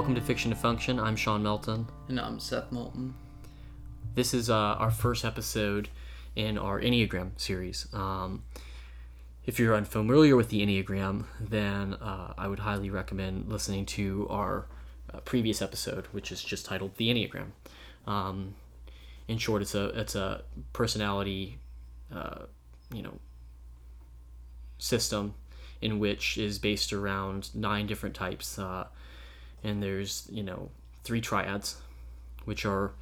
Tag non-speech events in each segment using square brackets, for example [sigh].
Welcome to Fiction to Function. I'm Sean Melton. And I'm Seth Moulton. This is uh, our first episode in our Enneagram series. Um, if you're unfamiliar with the Enneagram, then uh, I would highly recommend listening to our uh, previous episode, which is just titled "The Enneagram." Um, in short, it's a it's a personality, uh, you know, system in which is based around nine different types, uh, and there's you know three triads, which are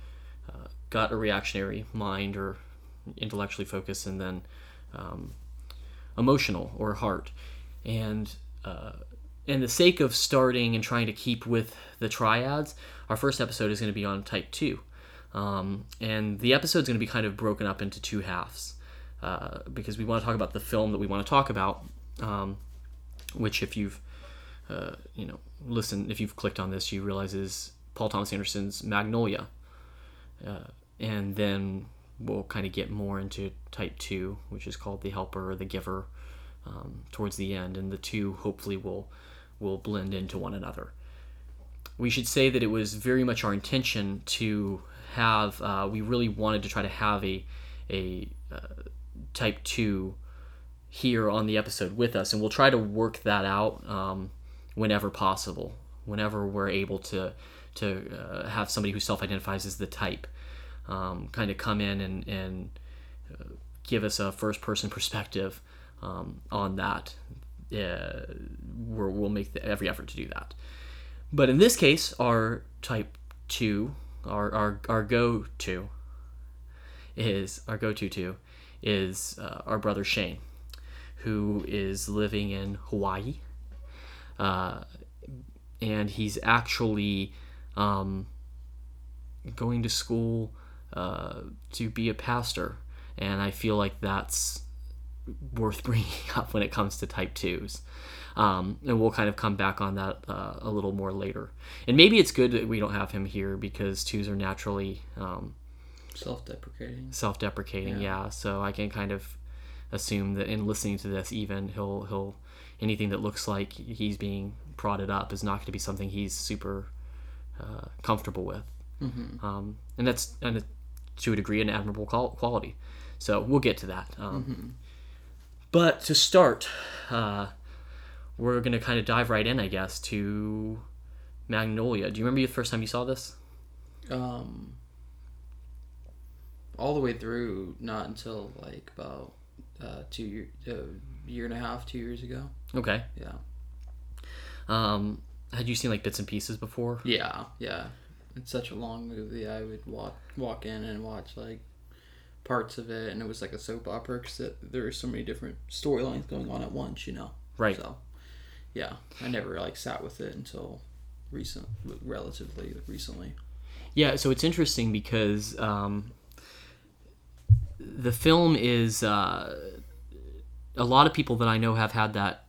uh, gut or reactionary, mind or intellectually focused, and then um, emotional or heart. And uh, in the sake of starting and trying to keep with the triads, our first episode is going to be on type two. Um, and the episode is going to be kind of broken up into two halves uh, because we want to talk about the film that we want to talk about, um, which, if you've uh, you know listen, if you've clicked on this, you realize is Paul Thomas Anderson's Magnolia. Uh, and then we'll kind of get more into type two, which is called the helper or the giver, um, towards the end, and the two hopefully will will blend into one another. We should say that it was very much our intention to have. Uh, we really wanted to try to have a a uh, type two here on the episode with us, and we'll try to work that out um, whenever possible, whenever we're able to to uh, have somebody who self-identifies as the type um, kind of come in and, and uh, give us a first-person perspective um, on that. Uh, we will make the, every effort to do that. But in this case, our type two, our our, our go to is our go to two is uh, our brother Shane, who is living in Hawaii, uh, and he's actually um, going to school uh, to be a pastor, and I feel like that's worth [laughs] bringing up when it comes to type twos. Um, and we'll kind of come back on that uh, a little more later. And maybe it's good that we don't have him here because twos are naturally um, self-deprecating. Self-deprecating, yeah. yeah. So I can kind of assume that in listening to this, even he'll he'll anything that looks like he's being prodded up is not going to be something he's super uh, comfortable with. Mm-hmm. Um, and that's and to a degree an admirable quality. So we'll get to that. Um, mm-hmm. But to start, uh, we're going to kind of dive right in, I guess, to Magnolia. Do you remember the first time you saw this? Um, all the way through, not until like about uh, two year, uh, year and a half, two years ago. Okay. Yeah. Um, had you seen like bits and pieces before? Yeah, yeah. It's such a long movie. I would walk walk in and watch like parts of it, and it was like a soap opera because there were so many different storylines going on at once. You know. Right. So, yeah, I never like sat with it until recent, relatively recently. Yeah, so it's interesting because um, the film is uh, a lot of people that I know have had that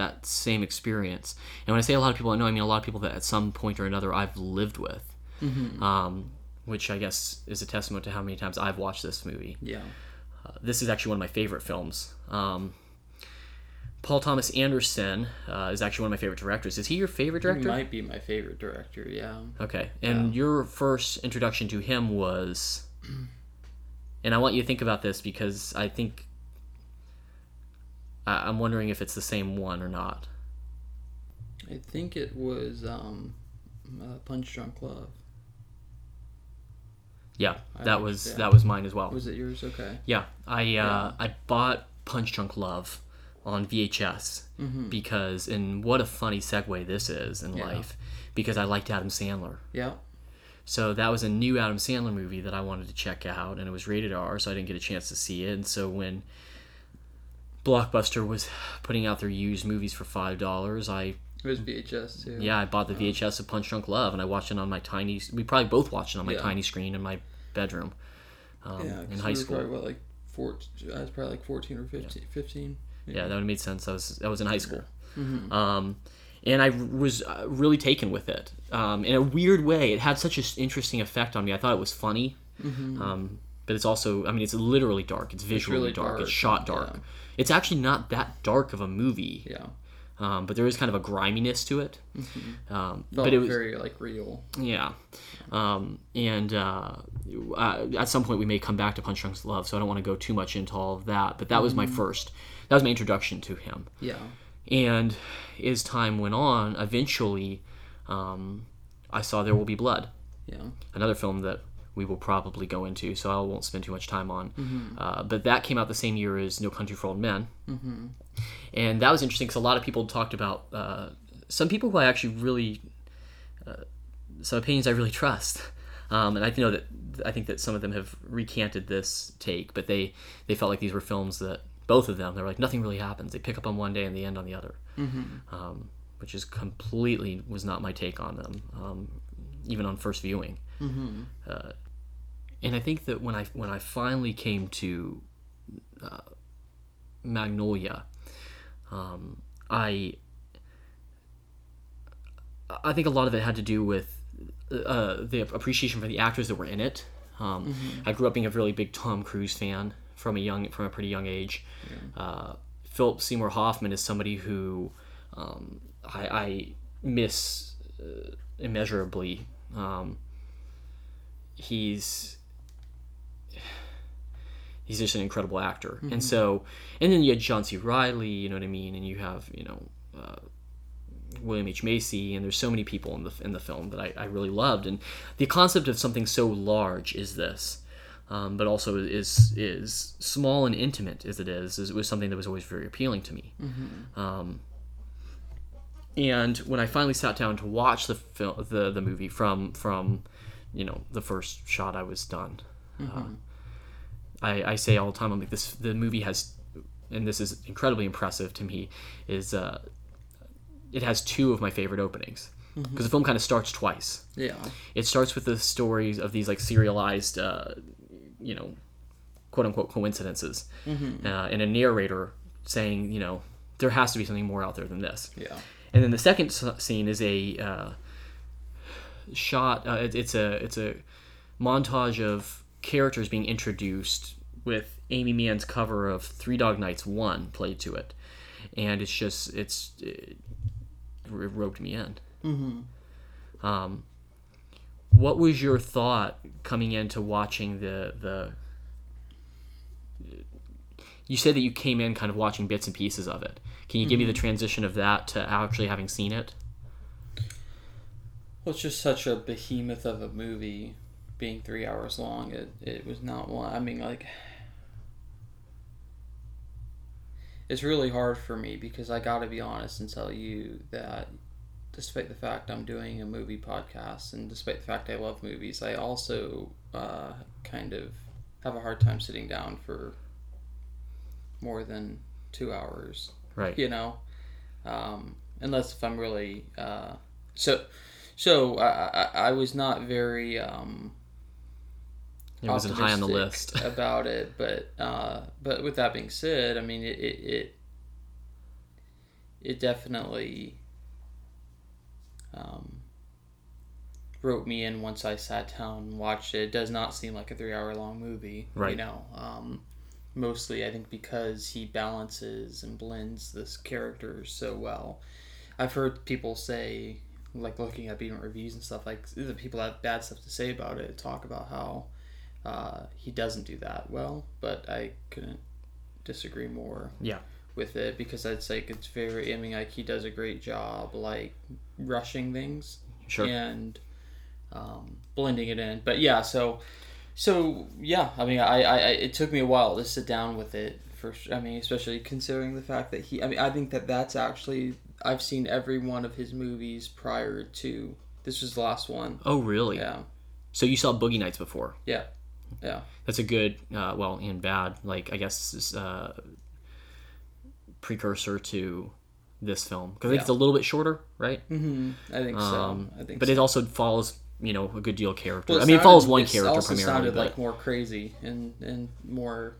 that same experience. And when I say a lot of people I know, I mean a lot of people that at some point or another I've lived with. Mm-hmm. Um, which I guess is a testament to how many times I've watched this movie. Yeah. Uh, this is actually one of my favorite films. Um, Paul Thomas Anderson uh, is actually one of my favorite directors. Is he your favorite director? He might be my favorite director, yeah. Okay. And yeah. your first introduction to him was. [clears throat] And I want you to think about this because I think I, am wondering if it's the same one or not. I think it was um, uh, Punch Drunk Love. Yeah, that was yeah. that was mine as well. Was it yours? Okay. Yeah, I uh, yeah. I bought Punch Drunk Love on VHS mm-hmm. because, and what a funny segue this is in yeah. life, because I liked Adam Sandler. Yeah. So that was a new Adam Sandler movie that I wanted to check out, and it was rated R, so I didn't get a chance to see it. And so when Blockbuster was putting out their used movies for five dollars. I it was VHS too. Yeah, I bought the VHS of Punch Drunk Love, and I watched it on my tiny. We probably both watched it on my yeah. tiny screen in my bedroom. Um, yeah, in high school. Probably what, like four, I was probably like fourteen or 15. Yeah, 15, yeah. that would have made sense. I was I was in high school. Mm-hmm. Um, and I was uh, really taken with it. Um, in a weird way, it had such an interesting effect on me. I thought it was funny, mm-hmm. um, but it's also, I mean, it's literally dark. It's visually it's really dark. dark. It's shot dark. Yeah. It's actually not that dark of a movie. Yeah. um, but there is kind of a griminess to it. Um, Felt but it was very like real. yeah, um, and uh, uh, at some point we may come back to Punch Drunk Love, so I don't want to go too much into all of that. But that was my first, that was my introduction to him. Yeah. And as time went on, eventually, um, I saw There Will Be Blood, Yeah. another film that we will probably go into, so I won't spend too much time on. Uh, but that came out the same year as No Country for Old Men, mm-hmm. and that was interesting because a lot of people talked about uh, some people who I actually really, uh, some opinions I really trust. Um, and I know that I think that some of them have recanted this take, but they they felt like these were films that both of them they're like nothing really happens. They pick up on one day and they end on the other, um, which is completely was not my take on them, um, even on first viewing. Uh, and I think that when I when I finally came to uh, Magnolia, um, I I think a lot of it had to do with uh, the appreciation for the actors that were in it. Um, I grew up being a really big Tom Cruise fan from a young from a pretty young age. Uh, Philip Seymour Hoffman is somebody who um, I, I miss uh, immeasurably. Um, he's he's just an incredible actor, and so and then you had John C. Reilly, you know what I mean, and you have you know. Uh, William H Macy, and there's so many people in the in the film that I, I really loved, and the concept of something so large is this, um, but also is is small and intimate as it is, is was something that was always very appealing to me. Um, and when I finally sat down to watch the film, the the movie from from, you know, the first shot I was done, uh, I, I say all the time, I'm like this. The movie has, and this is incredibly impressive to me, is uh, it has two of my favorite openings because the film kind of starts twice. Yeah. It starts with the stories of these like serialized, uh, you know, quote unquote coincidences, uh, and a narrator saying, you know, there has to be something more out there than this. Yeah. And then the second scene is a uh, shot. Uh, it, it's a it's a montage of characters being introduced with Aimee Mann's cover of Three Dog Nights One played to it, and it's just it's it, it roped me in. Mm-hmm. Um, what was your thought coming into watching the the? You said that you came in kind of watching bits and pieces of it. Can you give me the transition of that to actually having seen it? Well, it's just such a behemoth of a movie, being three hours long. It it was not one. I mean, like, it's really hard for me because I got to be honest and tell you that, despite the fact I'm doing a movie podcast and despite the fact I love movies, I also uh, kind of have a hard time sitting down for more than two hours Right. you know um, unless if i'm really uh, so so I, I, I was not very um, It wasn't high on the list. [laughs] about it but uh, but with that being said i mean it it it, it definitely um, wrote me in once i sat down and watched it it does not seem like a three hour long movie you Right. know um, mostly i think because he balances and blends this character so well i've heard people say like looking at being reviews and stuff like the people have bad stuff to say about it talk about how uh, he doesn't do that well but i couldn't disagree more Yeah. with it because it's like it's very i mean like he does a great job like rushing things Sure. and um, blending it in but yeah so so yeah i mean I, I I- it took me a while to sit down with it for i mean especially considering the fact that he i mean i think that that's actually i've seen every one of his movies prior to this was the last one Oh, really? yeah So you saw Boogie Nights before? yeah yeah That's a good, uh, well, and bad, like I guess, this, uh, precursor to this film because it's a little bit shorter, right? mm-hmm. i think so Um, i think but so. it also follows, you know, a good deal of character. Well, I mean, it follows one character also primarily, sounded but like more crazy and and more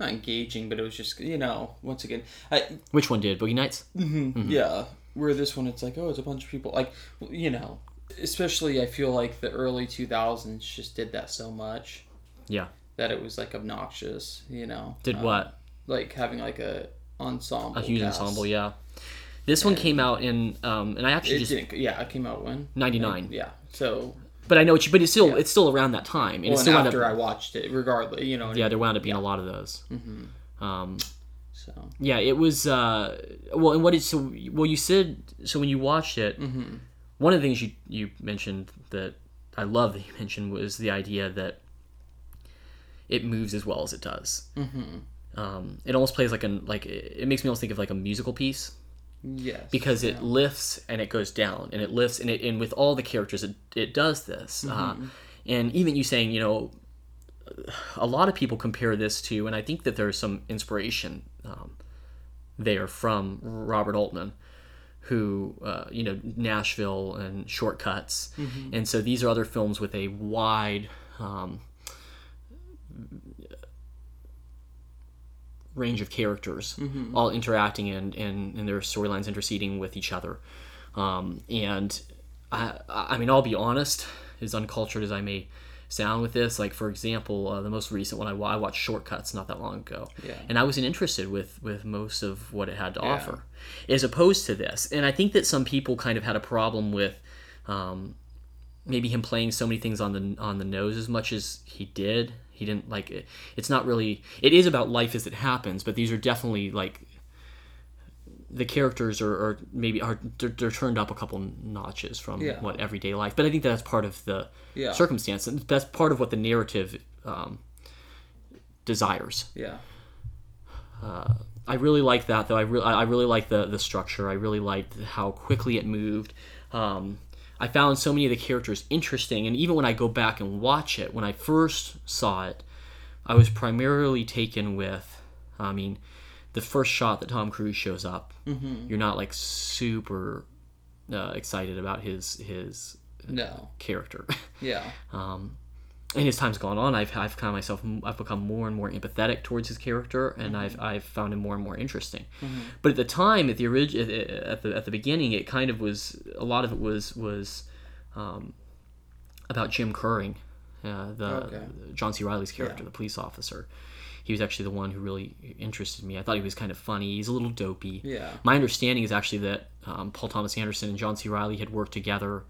not engaging, but it was just you know once again, I which one did Boogie Nights? Mm-hmm. yeah. Where this one, it's like oh, it's a bunch of people like you know, especially I feel like the early two thousands just did that so much Yeah. that it was like obnoxious. You know, Did Um, what? Like having like a ensemble, A huge cast. ensemble, yeah. This one came out in, um, and I actually It just. Yeah, it came out when 99. Yeah. So But I know what you, but it's still it's still around that time, and well, it's still wound after up, I watched it, regardless, you know. yeah, there wound up being a lot of those. Mm-hmm. Um, So. yeah, it was uh, well, and what is so? Well, you said so when you watched it. Mm-hmm. One of the things you you mentioned that I love that you mentioned was the idea that it moves as well as it does. Mm-hmm. Um, it almost plays like an like it makes me almost think of like a musical piece Yes. because it lifts and it goes down and it lifts and it and with all the characters it, it does this uh, and even you saying you know a lot of people compare this to and i think that there's some inspiration um, there from robert altman who uh, you know nashville and shortcuts and so these are other films with a wide um, range of characters all interacting and, and, and their storylines interceding with each other. Um, and I, I mean i'll be honest as uncultured as i may sound with this like for example uh, the most recent one I, I watched shortcuts not that long ago. Yeah. and i wasn't interested with with most of what it had to offer. As opposed to this and i think that some people kind of had a problem with um, maybe him playing so many things on the on the nose as much as he did. He didn't like it. It's not really. It is about life as it happens, but these are definitely like the characters are, are maybe are they're, they're turned up a couple notches from Yeah. what everyday life. But I think that's part of the Yeah. circumstance, and that's part of what the narrative um, desires. Yeah. I really like that though. I really I really like the the structure. I really liked how quickly it moved. Um, I found so many of the characters interesting, and even when I go back and watch it, when I first saw it, I was primarily taken with. I mean, the first shot that Tom Cruise shows up, you're not like super uh, excited about his his No. character. [laughs] Yeah. um, and as time's gone on, I've, I've found myself I've become more and more empathetic towards his character, and I've I've found him more and more interesting. But at the time, at the origin, at the at the beginning, it kind of was a lot of it was was um, about Jim Kurring, uh, the Okay. John C. Reilly's character, Yeah. the police officer. He was actually the one who really interested me. I thought he was kind of funny. He's a little dopey. Yeah. My understanding is actually that um, Paul Thomas Anderson and John C. Reilly had worked together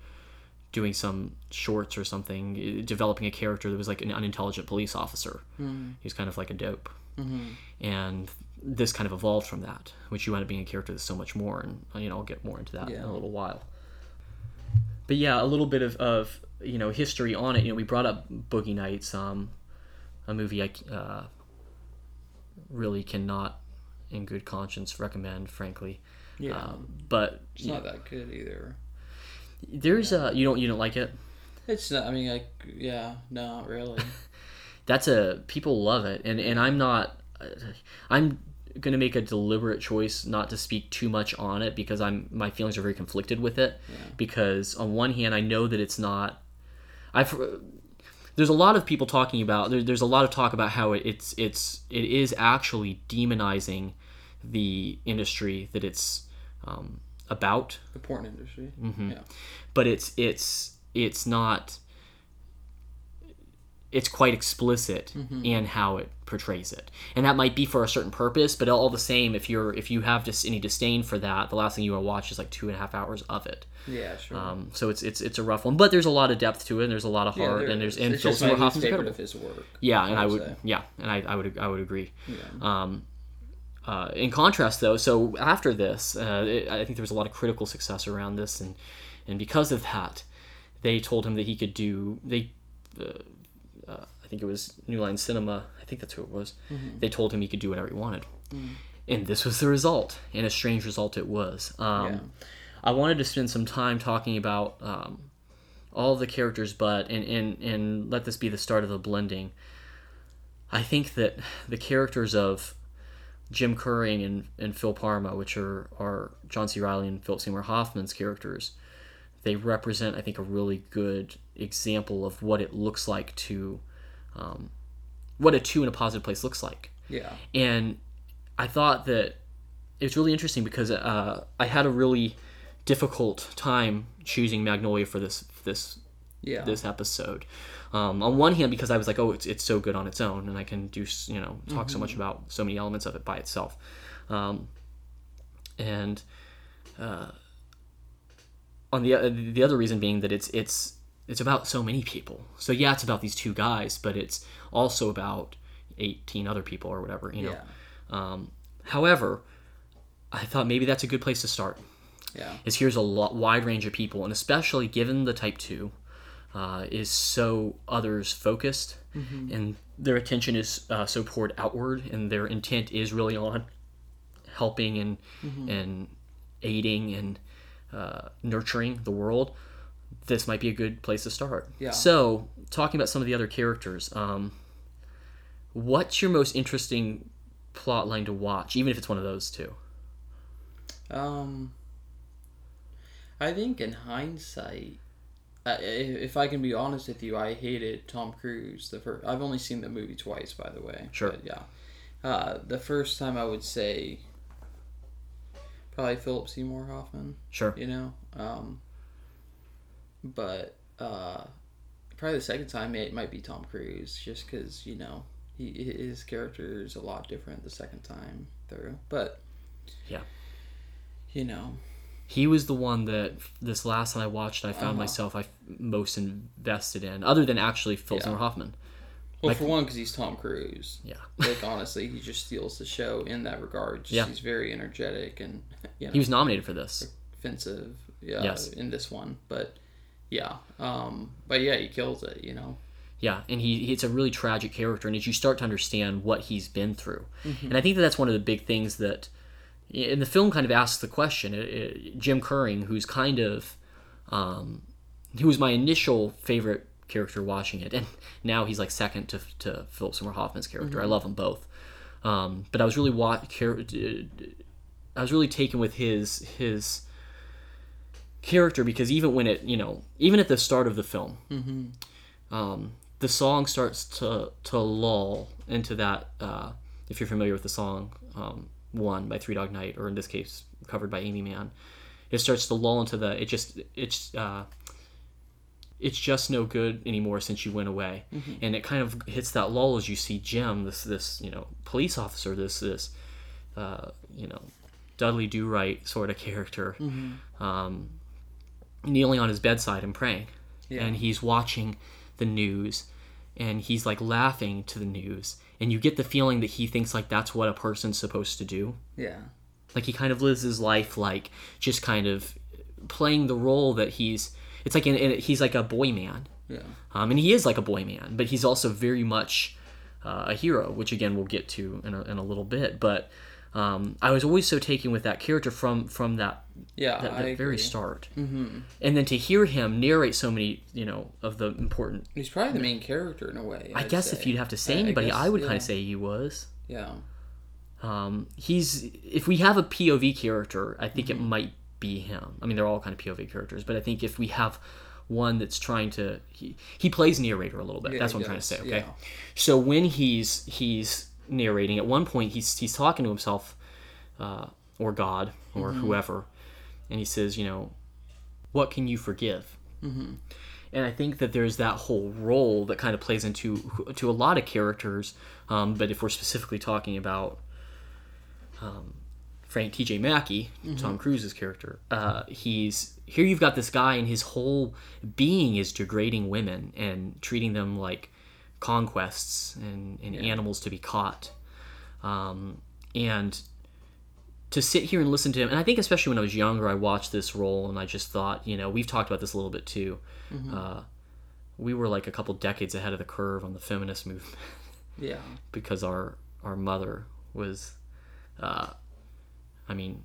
doing some shorts or something, eh, developing a character that was like an unintelligent police officer. Mm-hmm. He was kind of like a dope. And this kind of evolved from that, which you end up being a character that's so much more. And, uh, you know, I'll get more into that in a little while. But yeah, a little bit of, of you know, history on it. You know, we brought up Boogie Nights, um, a movie I uh, really cannot, in good conscience, recommend, frankly. Yeah. Um, but it's not that good either. There's a you don't you don't like it It's not. I mean, like, yeah, no, not really. [laughs] that's a people love it and and i'm not uh, i'm gonna make a deliberate choice not to speak too much on it because i'm my feelings are very conflicted with it because on one hand i know that it's not i've uh, there's a lot of people talking about there, there's a lot of talk about how it, it's it's it is actually demonizing the industry that it's um, about the porn industry. Mm-hmm. Yeah. but it's it's it's not it's quite explicit in how it portrays it and that might be for a certain purpose but all the same if you're if you have just any disdain for that the last thing you want to watch is like two and a half hours of it Yeah, sure. um, so it's it's it's a rough one but there's a lot of depth to it and there's a lot of Yeah, heart there and there's is. and it's Phil just Seymour Hoffman's incredible. of his work. yeah and I would would say. yeah and I, I would I would agree Yeah. um, uh, in contrast, though, so after this, uh, it, I think there was a lot of critical success around this, and and because of that, they told him that he could do. They, uh, uh, I think it was New Line Cinema. I think that's who it was. They told him he could do whatever he wanted, and this was the result, and a strange result it was. Um, Yeah. I wanted to spend some time talking about um, all the characters, but and, and and let this be the start of the blending. I think that the characters of Jim Kurring and, and Phil Parma, which are, are John C. Reilly and Philip Seymour Hoffman's characters, they represent, I think, a really good example of what it looks like to, um, what a two in a positive place looks like. Yeah. And I thought that it's really interesting because uh, I had a really difficult time choosing Magnolia for this this Yeah. this episode. Um, on one hand, because I was like, oh, it's, it's so good on its own, and I can do you know talk so much about so many elements of it by itself. Um, and uh, on the uh, the other reason being that it's it's it's about so many people. So yeah, it's about these two guys, but it's also about eighteen other people or whatever. You know. Yeah. Um, however, I thought maybe that's a good place to start. Yeah. Is here's a lot, wide range of people, and especially given the Type Two uh, is so others focused, and their attention is uh, so poured outward, and their intent is really on helping and and aiding and uh, nurturing the world. This might be a good place to start. Yeah. So, talking about some of the other characters, um, what's your most interesting plot line to watch, even if it's one of those two? Um, I think in hindsight, if I can be honest with you, I hated Tom Cruise. The first, I've only seen the movie twice, by the way. Sure. But yeah. Uh, the first time I would say probably Philip Seymour Hoffman. Sure. You know, um, but uh, probably the second time it might be Tom Cruise, just because you know he his character is a lot different the second time through. But Yeah. you know, He was the one that this last time I watched, I found Uh-huh. myself I most invested in, other than actually Philip Yeah. Seymour Hoffman. well, Like- for one, because he's Tom Cruise. Yeah. [laughs] like honestly, he just steals the show in that regard. Just, Yeah. he's very energetic and [laughs] you know He was nominated for this. offensive. Yeah, Yes. in this one, but yeah, um, but yeah, he kills it. You know, Yeah, and he it's a really tragic character, and as you start to understand what he's been through, Mm-hmm. and I think that that's one of the big things that, in the film, kind of asks the question. It, it, Jim Kurring, who's kind of, um, he was my initial favorite character watching it, [laughs] and now he's like second to to Philip Seymour Hoffman's character. I love them both, um, but I was really wa- char- I was really taken with his his character because even when it you know even at the start of the film um, the song starts to to lull into that. Uh, if you're familiar with the song um, "One" by Three Dog Night, or in this case, covered by Aimee Mann, it starts to lull into the. It just it's uh, it's just no good anymore since you went away, and it kind of hits that lull as you see Jim, this this you know police officer, this this uh, you know Dudley Do Right sort of character, um, kneeling on his bedside and praying Yeah. and he's watching the news and he's like laughing to the news and you get the feeling that he thinks like that's what a person's supposed to do. Yeah, like he kind of lives his life like just kind of playing the role that he's it's like in, in, he's like a boy man. Yeah, um, and he is like a boy man but he's also very much uh, a hero which again we'll get to in a, in a little bit but um, I was always so taken with that character from from that yeah. that, I that very start mm-hmm. and then to hear him narrate so many you know of the important He's probably the main character in a way. I I'd guess say. if you'd have to say I- I anybody, guess, I, would yeah. kind of say he was. yeah, Um, he's if we have a POV character, I think Mm-hmm. it might be him. I mean, they're all kind of POV characters, but I think if we have one that's trying to, he, he plays narrator a little bit. Yeah, that's what I'm trying to say. Okay, yeah. so when he's he's narrating, at one point he's he's talking to himself, uh, or God, or Mm-hmm. whoever, and he says, you know, what can you forgive? Mm-hmm. and I think that there's that whole role that kind of plays into to a lot of characters. Um, but if we're specifically talking about um, Frank T.J. Mackey, Tom Cruise's character, uh, he's here. You've got this guy, and his whole being is degrading women and treating them like conquests and, and animals to be caught. Um, and to sit here and listen to him, and I think especially when I was younger, I watched this role and I just thought, you know, we've talked about this a little bit too. Uh, we were like a couple decades ahead of the curve on the feminist movement [laughs] yeah, because our our mother was, uh, I mean,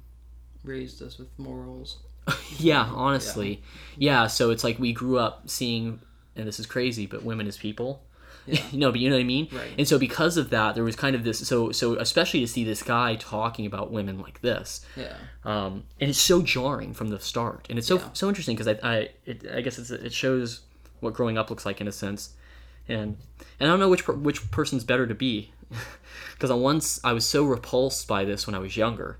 raised us with morals. [laughs] yeah, honestly, yeah. So it's like we grew up seeing, and this is crazy, but women as people. [laughs] no, but you know what I mean. Right. And so because of that, there was kind of this. So so especially to see this guy talking about women like this, Yeah, um, and it's so jarring from the start, and it's so Yeah. so interesting because I I, it, I guess it's, it shows what growing up looks like in a sense, and and I don't know which per, which person's better to be, [laughs] because on once I was so repulsed by this when I was younger,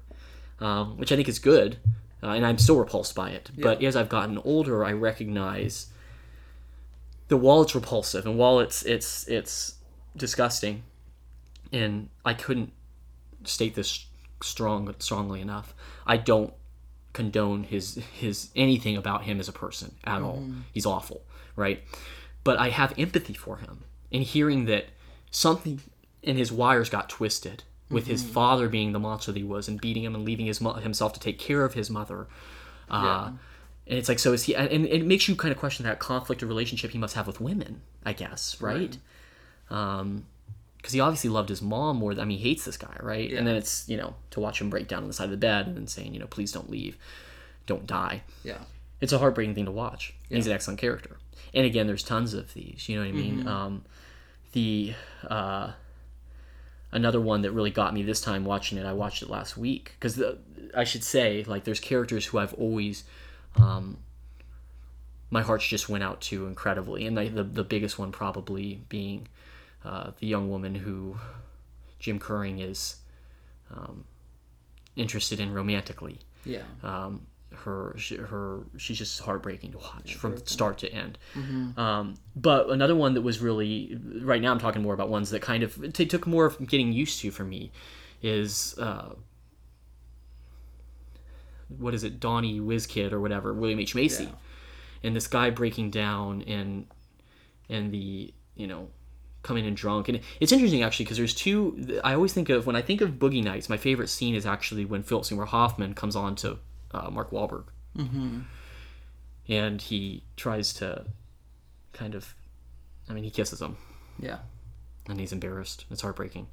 um, which I think is good, uh, and I'm still repulsed by it. Yeah. But as I've gotten older, I recognize that while it's repulsive and while it's it's it's disgusting, and I couldn't state this strong strongly enough. I don't condone his his anything about him as a person at all. Mm-hmm. He's awful, right? But I have empathy for him in hearing that something in his wires got twisted with his Mm-hmm. father being the monster that he was and beating him and leaving his mo- himself to take care of his mother. Uh, And it's like, so is he? And it makes you kind of question that conflict or relationship he must have with women, I guess, right? Um, because he obviously loved his mom more. Than, I mean, he hates this guy, right? yeah. And then it's you know to watch him break down on the side of the bed and then saying, you know, please don't leave, don't die. Yeah. It's a heartbreaking thing to watch. He's an excellent character. And again, there's tons of these. You know what I mean? Um, the uh, another one that really got me this time watching it. I watched it last week because I should say like there's characters who I've always um, my hearts just went out to incredibly, and the the, the biggest one probably being uh, the young woman who Jim Kurring is um, interested in romantically Yeah. um, her she, her she's just heartbreaking to watch from start to end. Um, but another one that was really right now I'm talking more about ones that kind of it took more of getting used to for me is uh, what is it Donnie Whizkid or whatever William H Macy Yeah. and this guy breaking down and and the you know coming in drunk and it's interesting actually because there's two i always think of when i think of boogie nights my favorite scene is actually when philip seymour hoffman comes on to uh, mark Wahlberg. Mm-hmm. and he tries to kind of i mean he kisses him Yeah. and he's embarrassed it's heartbreaking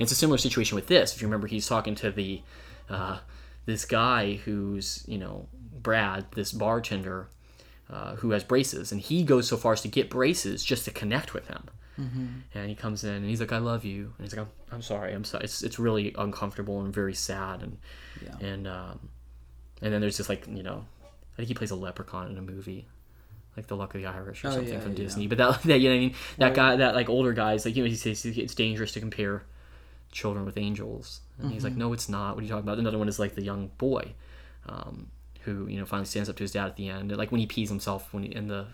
it's a similar situation with this if you remember he's talking to the uh, this guy who's you know brad this bartender uh, who has braces and he goes so far as to get braces just to connect with him. And he comes in and he's like i love you. And he's like i'm, I'm sorry. I'm sorry it's, it's really uncomfortable and very sad and Yeah. and um, and then there's just like you know i think he plays a leprechaun in a movie like the luck of the irish or Oh, something yeah, from yeah. disney. But that, [laughs] that you know what i mean? That guy that like older guys like you know he says it's dangerous to compare children with angels and he's Mm-hmm. like no it's not what are you talking about another one is like the young boy um, who you know finally stands up to his dad at the end and like when he pees himself when he in the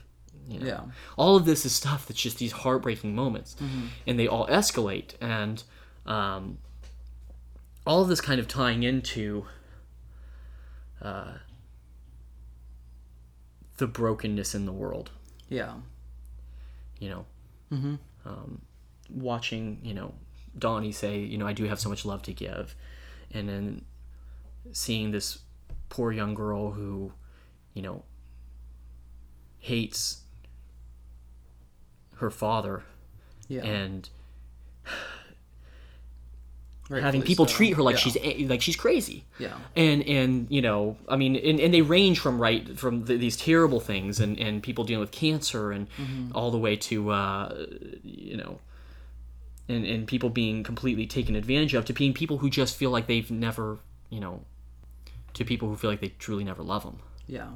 you know Yeah. all of this is stuff that's just these heartbreaking moments and they all escalate and um, all of this kind of tying into uh, the brokenness in the world Yeah. you know Mm-hmm. um, watching you know donnie say you know i do have so much love to give and then seeing this poor young girl who you know hates her father Yeah. and [sighs] Rightfully having people so. treat her like Yeah. she's like she's crazy Yeah. and and you know i mean and, and they range from right from the, these terrible things and and people dealing with cancer and Mm-hmm. all the way to uh you know and and people being completely taken advantage of to being people who just feel like they've never you know to people who feel like they truly never love them Yeah.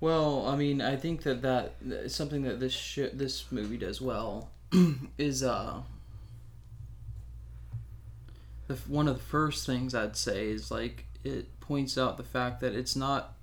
Well, I mean, I think that that something that this sh- this movie does well [clears throat] is uh the one of the first things I'd say is like it points out the fact that it's not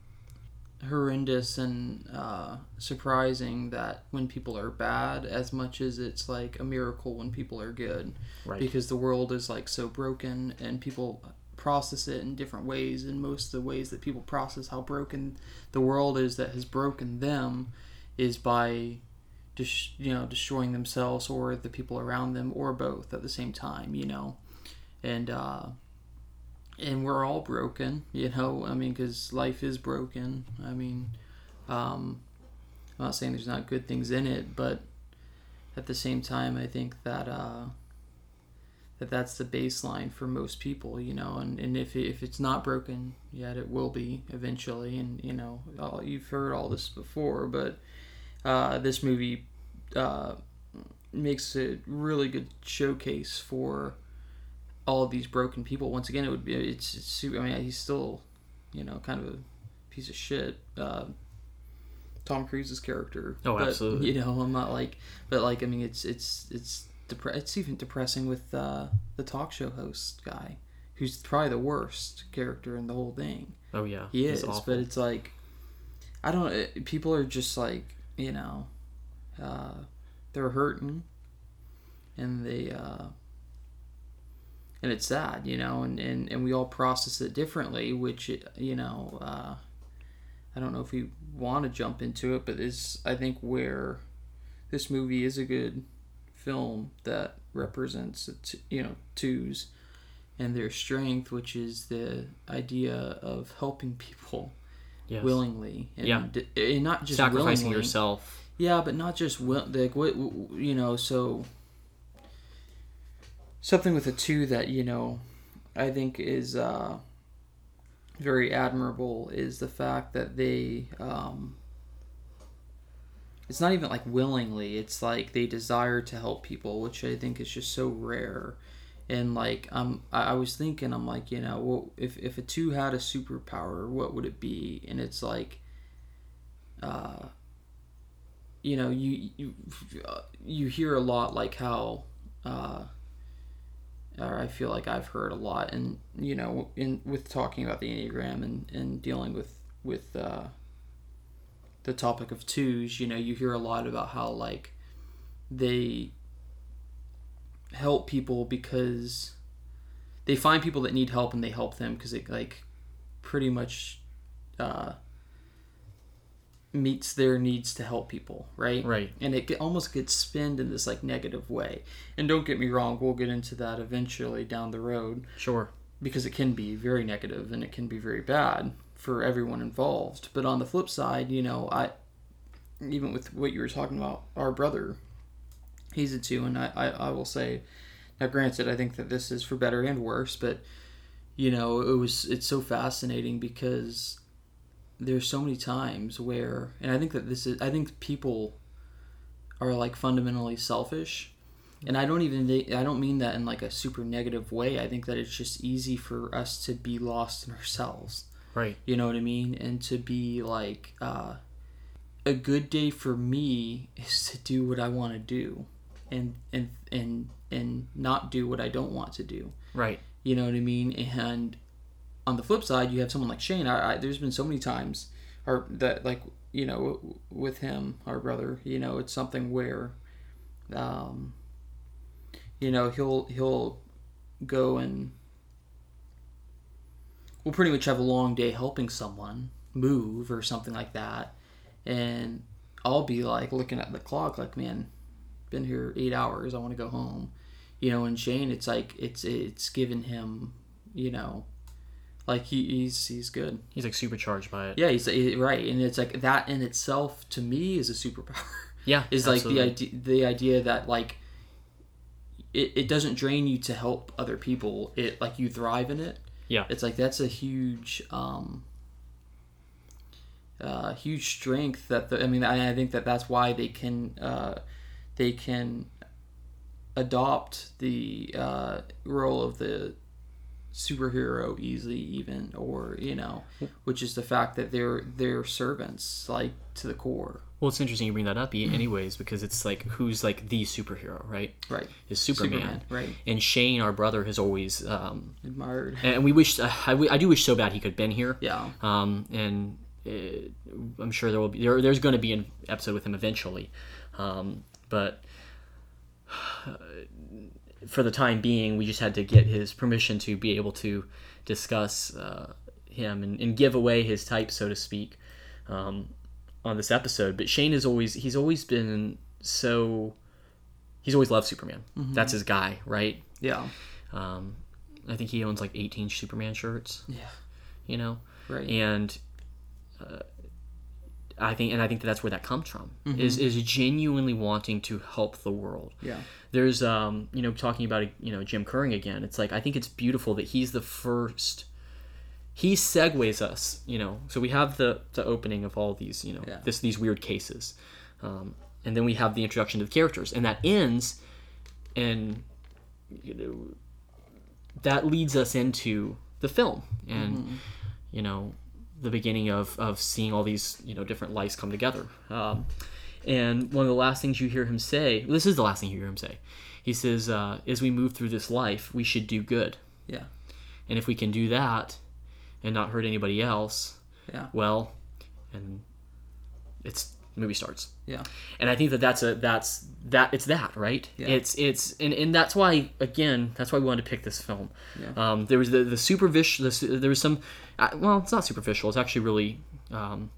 horrendous and uh, surprising that when people are bad as much as it's like a miracle when people are good. Right. Because the world is like so broken and people process it in different ways and most of the ways that people process how broken the world is that has broken them is by just you know destroying themselves or the people around them or both at the same time you know? And uh and we're all broken you know? I mean because life is broken. I mean um i'm not saying there's not good things in it but at the same time i think that uh that that's the baseline for most people, you know, and, and if, if it's not broken yet, it will be eventually. And, you know, all, you've heard all this before, but uh, this movie uh, makes a really good showcase for all of these broken people. Once again, it would be, it's, it's super, I mean, he's still, you know, kind of a piece of shit. Uh, Tom Cruise's character. Oh, but, absolutely. You know, I'm not like, but like, I mean, it's, it's, it's, depre- it's even depressing with uh, the talk show host guy, who's probably the worst character in the whole thing. oh yeah He is, but it's like, I don't. It, people are just like, you know, uh, they're hurting, and they, uh, and it's sad, you know, and, and, and we all process it differently, which, you know, uh, I don't know if we want to jump into it, but is I think where this movie is a good film that represents, you know, twos and their strength, which is the idea of helping people Yes. willingly and, Yeah. and not just Sacrificing willingly. yourself. Yeah, but not just will like what you know. So something with a two that you know, I think is uh, very admirable is the fact that they. Um, it's not even like willingly. It's like they desire to help people, which I think is just so rare. And like um, I I was thinking, I'm like, you know, well, if if a two had a superpower, what would it be? And it's like, uh, you know you you you hear a lot like how uh or I feel like I've heard a lot. And you know in with talking about the enneagram and and dealing with with uh the topic of twos you know you hear a lot about how like they help people because they find people that need help and they help them because it like pretty much uh meets their needs to help people, right? Right. And it almost gets spinned in this like negative way. And don't get me wrong, we'll get into that eventually down the road Sure. because it can be very negative and it can be very bad for everyone involved. But on the flip side, you know, I even with what you were talking about, our brother, he's a two, and I, I, I will say, now granted, I think that this is for better and worse, but you know, it was it's so fascinating because there's so many times where, and I think that this is, I think people are like fundamentally selfish. And I don't even I don't mean that in like a super negative way. I think that it's just easy for us to be lost in ourselves. Right. You know what I mean? And to be like, uh, a good day for me [laughs] is to do what I want to do, and and and and not do what I don't want to do. Right. You know what I mean? And on the flip side, you have someone like Shane. I, I there's been so many times, or that like you know with him, our brother. You know, it's something where, um, you know, he'll he'll go and we'll pretty much have a long day helping someone move or something like that, and I'll be like looking at the clock, like, man, been here eight hours. I want to go home. You know, and Shane, it's like it's it's given him, you know, like he, he's he's good. He's like supercharged by it. Yeah, he's he- right, and it's like that in itself to me is a superpower. Yeah. [laughs] is like the idea the idea that like it, it doesn't drain you to help other people. It like you thrive in it. Yeah. It's like that's a huge um uh, huge strength that the, I mean I, I think that that's why they can uh, they can adopt the uh, role of the superhero easily even or you know which is the fact that they're they're servants like to the core Well, it's interesting you bring that up, anyways, because it's like who's like the superhero, right? right Is Superman. Superman, right. And Shane, our brother, has always, um, admired and we wish, uh, I, I do wish so bad he could have been here. yeah Um, and uh, I'm sure there will be there, there's going to be an episode with him eventually, um, but uh, for the time being, we just had to get his permission to be able to discuss uh, him and, and give away his type, so to speak, um, on this episode. But Shane is always he's always been so he's always loved Superman. That's his guy, right? yeah Um, I think he owns like 18 Superman shirts. yeah You know, right and uh, I think and I think that that's where that comes from is is genuinely wanting to help the world. yeah There's um you know talking about you know Jim Kurring again. It's like I think it's beautiful that he's the first. He segues us, you know. So we have the the opening of all these, you know, Yeah. this these weird cases, um, and then we have the introduction to the characters, and that ends, and you know, that leads us into the film, and you know, the beginning of of seeing all these you know different lives come together. Um, and one of the last things you hear him say, this is the last thing you hear him say. He says, uh, "As we move through this life, we should do good, yeah and if we can do that, and not hurt anybody else, yeah well, and it's movie starts. Yeah. and I think that that's a that's that it's that right. Yeah. It's it's and, and that's why again that's why we wanted to pick this film. Yeah. Um, there was the the superficial. The, there was some. Uh, well, it's not superficial. It's actually really um,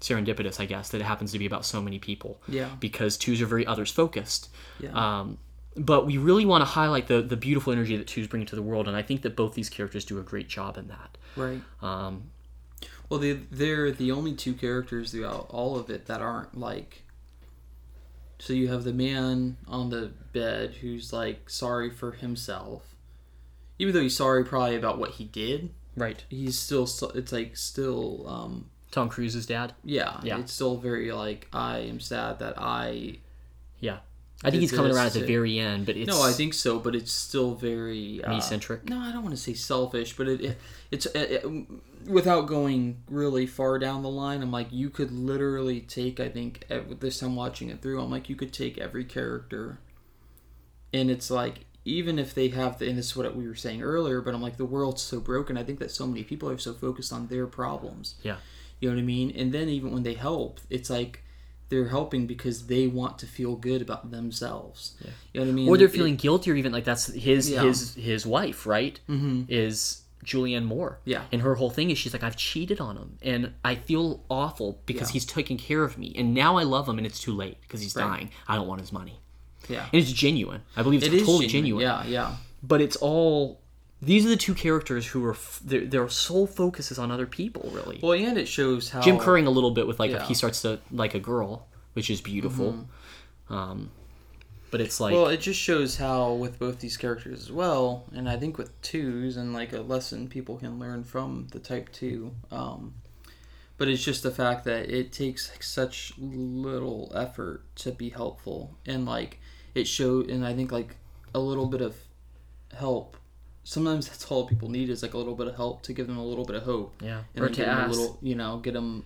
serendipitous, I guess, that it happens to be about so many people. Yeah. Because twos are very others focused. Yeah. Um, but we really want to highlight the the beautiful energy that twos bring to the world, and I think that both these characters do a great job in that. Right. Um, Well, they they're the only two characters throughout all of it that aren't like. So you have the man on the bed who's like sorry for himself, even though he's sorry probably about what he did. right. He's still it's like still um Tom Cruise's dad. yeah, Yeah. it's still very like I am sad that I. I think he's coming around at the very end, but it's no I think so, but it's still very uh, me centric. No, I don't want to say selfish, but it, it it's it, it- without going really far down the line. I'm like, you could literally take. I think this time watching it through, I'm like, you could take every character, and it's like even if they have the, and this is what we were saying earlier, but I'm like, the world's so broken. I think that so many people are so focused on their problems. Yeah. You know what I mean? And then even when they help, it's like. They're helping because they want to feel good about themselves. Yeah. You know what I mean? or they're It- feeling guilty, or even like that's his Yeah. his his wife, right? Mhm. Is Julianne Moore. Yeah. And her whole thing is she's like, I've cheated on him, and I feel awful because Yeah. he's taking care of me, and now I love him, and it's too late because he's Right. dying. I don't want his money, Yeah. and it's genuine. I believe it's It is totally genuine. Yeah, yeah. But it's all. These are the two characters who are f- their, their sole focus is on other people, really. Well, and it shows how Jim Kurring a little bit with like Yeah. he starts to like a girl, which is beautiful. Um, but it's like Well, it just shows how with both these characters as well, and I think with twos and like a lesson people can learn from the type two. Um, but it's just the fact that it takes such little effort to be helpful, and like it showed, and I think like a little bit of help. Sometimes that's all people need is like a little bit of help to give them a little bit of hope, yeah, and or to ask, little, you know, get them.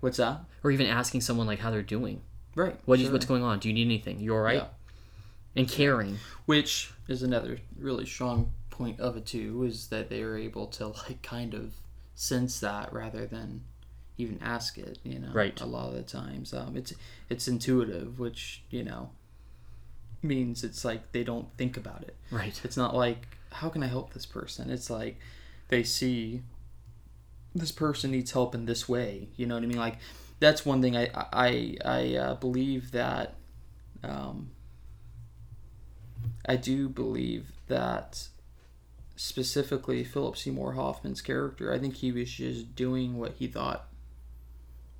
What's that? or even asking someone like how they're doing. Right. What is sure. what's going on? Do you need anything? You all right? Yeah. And caring. which is another really strong point of it too is that they are able to like kind of sense that rather than even ask it you know Right. a lot of the times um, it's it's intuitive which you know means it's like they don't think about it Right. it's not like how can i help this person? It's like they see this person needs help in this way you know what i mean? Like that's one thing i i i uh, believe that um i do believe that specifically philip seymour hoffman's character i think he was just doing what he thought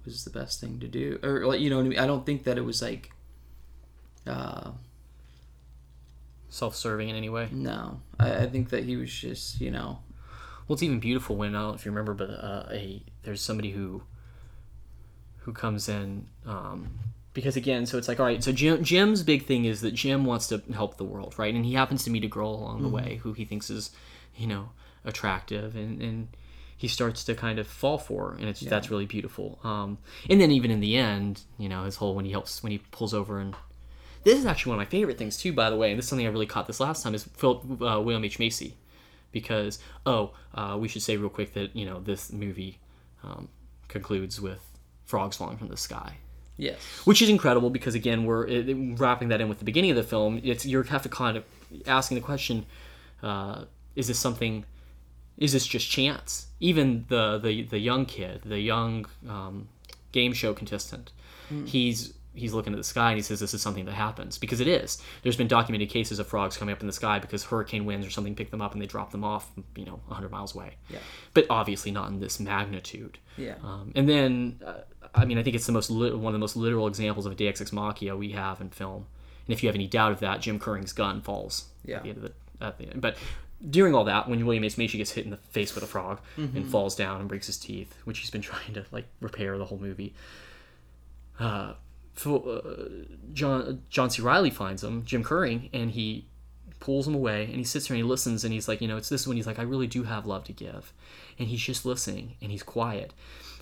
was the best thing to do or like you know what i mean? I don't think that it was like uh Self-serving in any way. no, I, I think that he was just, you know, Well, it's even beautiful when I don't know if you remember, but uh, a there's somebody who who comes in um, because again, so it's like all right. So Jim Jim's big thing is that Jim wants to help the world, right? And he happens to meet a girl along the way who he thinks is, you know, attractive, and and he starts to kind of fall for, her, and it's that's really beautiful. Um, and then even in the end, you know, his whole when he helps when he pulls over and. This is actually one of my favorite things too, by the way, and this is something I really caught this last time is Philip uh, William H. Macy. Because oh uh, we should say real quick that you know this movie um, concludes with frogs falling from the sky. Yes, which is incredible because again we're it, wrapping that in with the beginning of the film it's you have to kind of asking the question uh, is this something is this just chance? Even the the, the young kid the young um, game show contestant he's he's looking at the sky and he says this is something that happens because it is there's been documented cases of frogs coming up in the sky because hurricane winds or something pick them up and they drop them off you know 100 miles away Yeah. but obviously not in this magnitude yeah, um, and then, uh, I mean, I think it's the most lit- one of the most literal examples of a Deus Ex Machina we have in film. And if you have any doubt of that, Jim Kurring's gun falls Yeah. at the end of the at the end. But during all that, when William H Macy gets hit in the face with a frog and falls down and breaks his teeth, which he's been [laughs] trying to like repair the whole movie, uh, Uh, John John C. Reilly finds him, Jim Kurring, and he pulls him away and he sits there and he listens and he's like, you know, it's this when he's like, I really do have love to give. And he's just listening and he's quiet.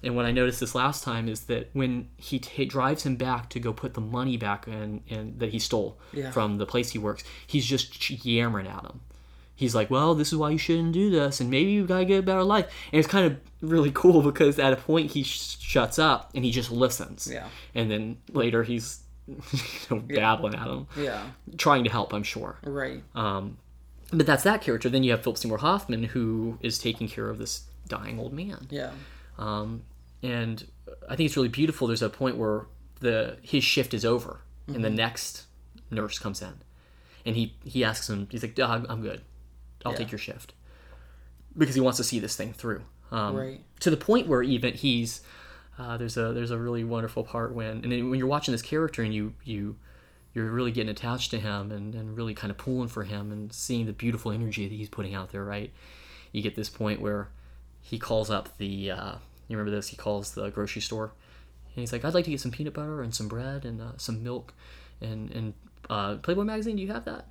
And what I noticed this last time is that when he ta drives him back to go put the money back in, in that he stole Yeah. from the place he works, he's just yammering at him. He's like, well, this is why you shouldn't do this, and maybe you gotta get a better life. And it's kind of really [laughs] cool because at a point he sh- shuts up and he just listens. Yeah. And then later he's [laughs] you know, babbling at him, Yeah. trying to help, I'm sure. Right. Um, but that's that character. Then you have Philip Seymour Hoffman, who is taking care of this dying old man. Yeah. Um, and I think it's really beautiful. There's a point where the his shift is over, and the next nurse comes in, and he he asks him. He's like, "Duh, I'm, I'm good. I'll Yeah. take your shift," because he wants to see this thing through. Um, Right. To the point where even he's uh, there's a there's a really wonderful part when and when you're watching this character and you you you're really getting attached to him and, and really kind of pulling for him and seeing the beautiful energy that he's putting out there right you get this point where he calls up the uh, you remember this he calls the grocery store and he's like i'd like to get some peanut butter and some bread and uh, some milk and and uh, playboy magazine do you have that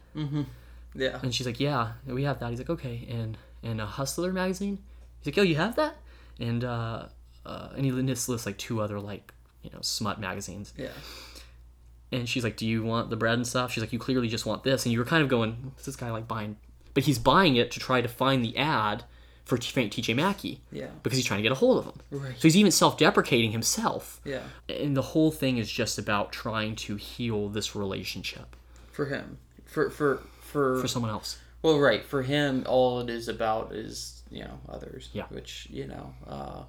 Yeah. and she's like yeah we have that he's like okay and and a hustler magazine he's like yo, you have that and uh, uh and he lists lists like two other like you know smut magazines Yeah. and she's like, "Do you want the bread and stuff?" She's like, "You clearly just want this." And you were kind of going, "What's this guy like buying?" But he's buying it to try to find the ad for T- TJ Mackey. Yeah. because he's trying to get a hold of him. Right. So he's even self-deprecating himself, Yeah. and the whole thing is just about trying to heal this relationship For him. For for for, for someone else. well, right. For him, all it is about is you know others. Yeah. Which you know. uh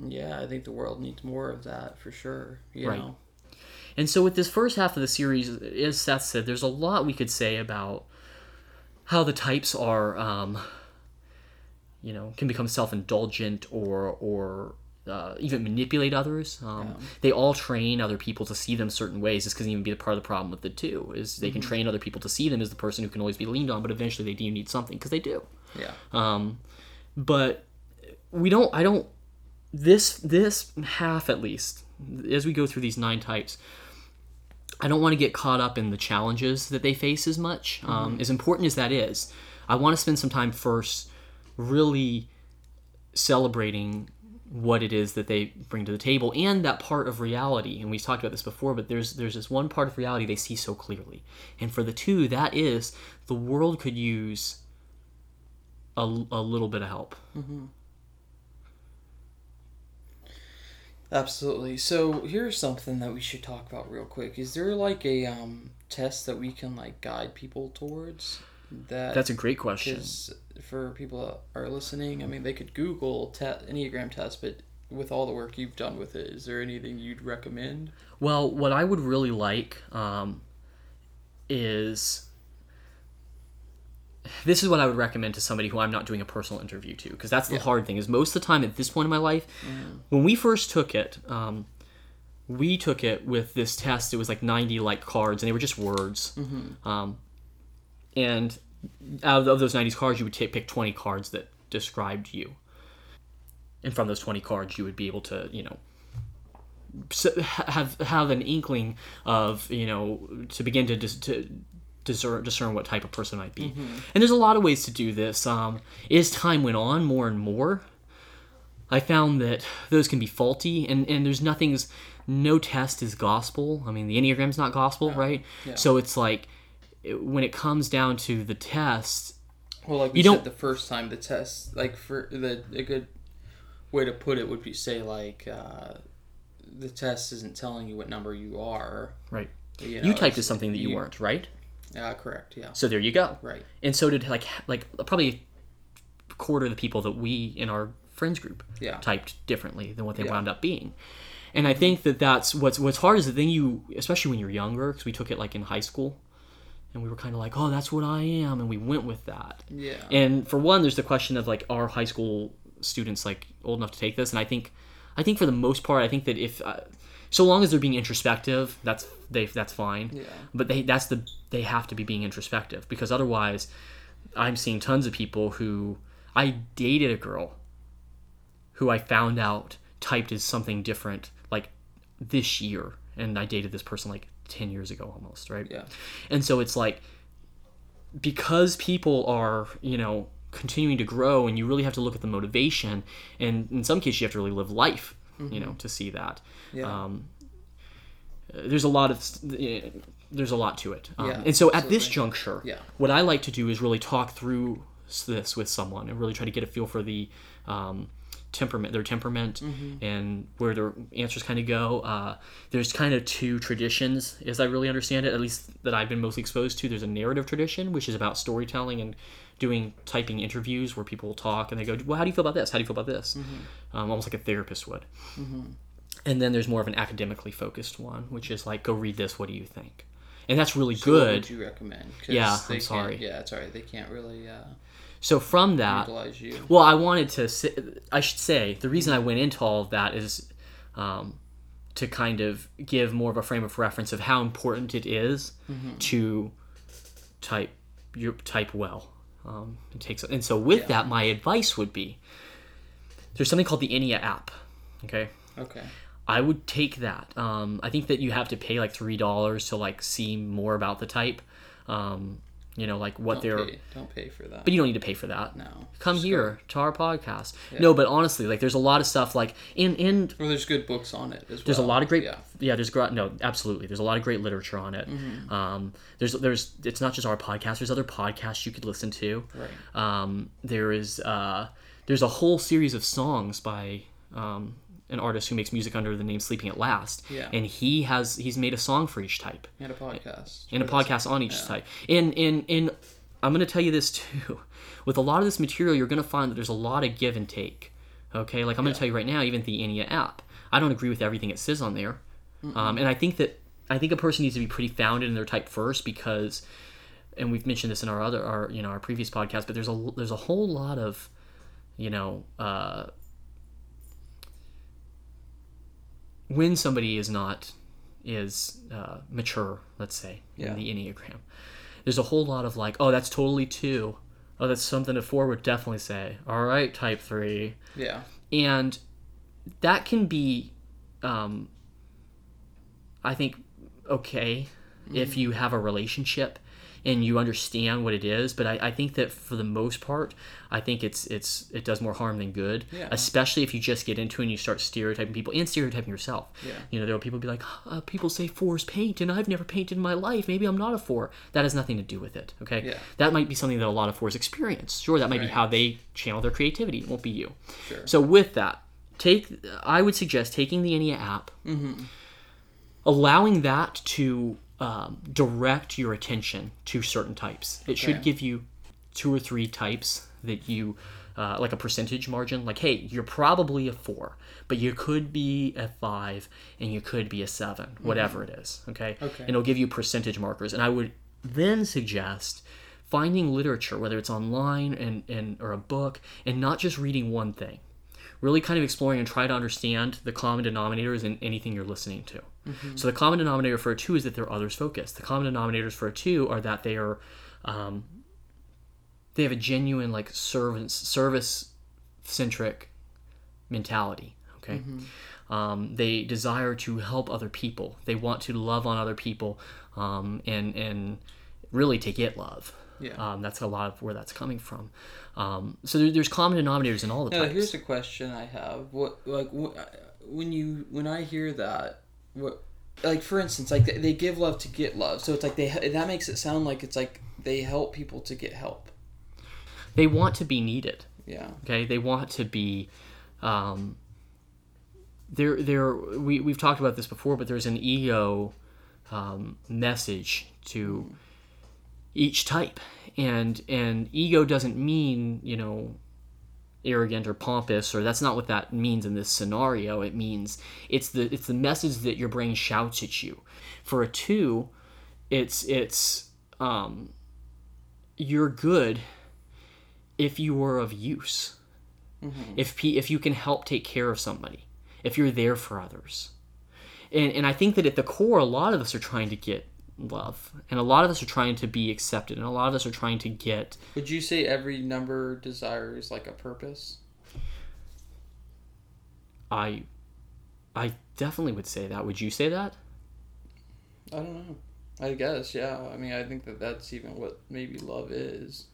yeah, I think the world needs more of that for sure. You Right. know. And so with this first half of the series, as Seth said, there's a lot we could say about how the types are, um, you know, can become self-indulgent or or uh, even manipulate others. Um, They all train other people to see them certain ways. This can even be part of the problem with the two is they can train other people to see them as the person who can always be leaned on, but eventually they do need something because they do. Yeah. Um, but we don't. I don't. This this half at least as we go through these nine types. I don't want to get caught up in the challenges that they face as much. Um, as important as that is, I want to spend some time first really celebrating what it is that they bring to the table and that part of reality. And we've talked about this before, but there's there's this one part of reality they see so clearly. And for the two, that is the world could use a, a little bit of help. Absolutely. So here's something that we should talk about real quick. Is there like a um test that we can like guide people towards that That's a great question. For people that are listening, I mean, they could Google te- Enneagram test, but with all the work you've done with it, is there anything you'd recommend? Well, what I would really like um, is this is what I would recommend to somebody who I'm not doing a personal interview to, because that's the hard thing. Is most of the time at this point in my life, when we first took it, um, we took it with this test. It was like 90 like cards, and they were just words. Um, and out of those 90 cards, you would take, pick 20 cards that described you. And from those 20 cards, you would be able to, you know, have have an inkling of you know to begin to dis- to discern, discern what type of person might be. And there's a lot of ways to do this. Um, as time went on, more and more, I found that those can be faulty, and and there's nothing's no test is gospel. I mean, the enneagram's not gospel, right? Yeah. So it's like it- when it comes down to the test, Well, like we You said don't- the first time, the test, like for the a good way to put it would be say like uh, the test isn't telling you what number you are. right? You, You typed as something that you weren't, right? Yeah, correct. Yeah, So there you go. right. and so did like like probably a quarter of the people that we in our friends group Yeah. typed differently than what they Yeah. wound up being and i think that that's what's what's hard is the thing you especially when you're younger because we took it like in high school and we were kind of like oh that's what i am and we went with that Yeah. and for one there's the question of like are high school students like old enough to take this and i think i think for the most part i think that if uh, so long as they're being introspective that's they that's fine Yeah. but they that's the they have to be being introspective because otherwise i'm seeing tons of people who i dated a girl who i found out typed as something different like this year and i dated this person like 10 years ago almost right Yeah. and so it's like because people are, you know, continuing to grow and you really have to look at the motivation and in some cases you have to really live life, you know, to see that. Yeah. Um, there's a lot of there's a lot to it. Um, Yeah, and so at this juncture, Yeah. what I like to do is really talk through this with someone and really try to get a feel for the um, temperament, their temperament, Mm-hmm. and where their answers kind of go. Uh, there's kind of two traditions, as I really understand it, at least that I've been mostly exposed to. There's a narrative tradition, which is about storytelling and doing typing interviews where people will talk and they go, "Well, how do you feel about this? How do you feel about this?" Um, almost like a therapist would. And then there's more of an academically focused one, which is like, "Go read this. What do you think?" And that's really So what good. would you recommend? Yeah, I'm sorry. Yeah, it's alright. They can't really uh, So from that. Well, I wanted to say, I should say, the reason I went into all of that is um, to kind of give more of a frame of reference of how important it is to type your type well. Um, it takes, and so with that, my advice would be there's something called the Enya app. Okay, Okay. I would take that. Um, I think that you have to pay like three dollars to like see more about the type. Um, you know, like what Don't they're. pay, don't pay for that. But you don't need to pay for that no. come here to our podcast. No, but honestly, like there's a lot of stuff like in in Well, there's good books on it as well. there's a lot of great Yeah. yeah, there's great no absolutely there's a lot of great literature on it. Mm-hmm. Um, there's there's it's not just our podcast. There's other podcasts you could listen to. Right. Um, there is uh, there's a whole series of songs by um, an artist who makes music under the name Sleeping at Last. Yeah. And he has he's made a song for each type And a podcast. and a podcast on each type. And and and I'm going to tell you this too. [laughs] With a lot of this material, you're going to find that there's a lot of give and take. Okay, like I'm going to tell you right now, even the Enya app, I don't agree with everything it says on there, um, and I think that I think a person needs to be pretty founded in their type first because, and we've mentioned this in our other our you know our previous podcast, but there's a there's a whole lot of, you know. Uh, when somebody is not is uh, mature, let's say Yeah. in the enneagram, there's a whole lot of like, oh, that's totally two. Oh, that's something a four would definitely say. All right, type three, Yeah. and that can be, um, I think, okay if you have a relationship and you understand what it is. But I, I think that for the most part, I think it's it's it does more harm than good. Yeah. Especially if you just get into it and you start stereotyping people and stereotyping yourself. Yeah. You know, there will people be like, uh, people say fours paint, and I've never painted in my life. Maybe I'm not a four. That has nothing to do with it. Okay. Yeah. That might be something that a lot of fours experience. Sure, that might be how they channel their creativity. It won't be you. Sure. So with that, take I would suggest taking the Enya app, allowing that to um, direct your attention to certain types. It should give you two or three types that you. Uh, like a percentage margin, like hey, you're probably a four, but you could be a five and you could be a 7 whatever it is. Okay, Okay. and it'll give you percentage markers. And I would then suggest finding literature, whether it's online and, and or a book, and not just reading one thing. Really kind of exploring and try to understand the common denominators in anything you're listening to. So the common denominator for a two is that they're others focused. The common denominators for a two are that they are um, they have a genuine like service service centric mentality. Okay. Um, they desire to help other people. They want to love on other people, um, and and really to get love. Yeah. Um, that's a lot of where that's coming from. Um, so there, there's common denominators in all the Now, types. here's a question I have. What like wh- when you when I hear that, what like for instance, like they, they give love to get love, so it's like they that makes it sound like it's like they help people to get help. They want to be needed. Yeah. Okay, they want to be. Um, there, there. We we've talked about this before, but there's an ego um, message to each type, and and ego doesn't mean you know arrogant or pompous or that's not what that means in this scenario. It means it's the it's the message that your brain shouts at you. For a two it's it's um you're good if you are of use. If pe- if you can help take care of somebody. If you're there for others. And and I think that at the core a lot of us are trying to get love and a lot of us are trying to be accepted and a lot of us are trying to get Would you say every number desires like a purpose? I I definitely would say that would you say that I don't know. I guess yeah. I mean, I think that that's even what maybe love is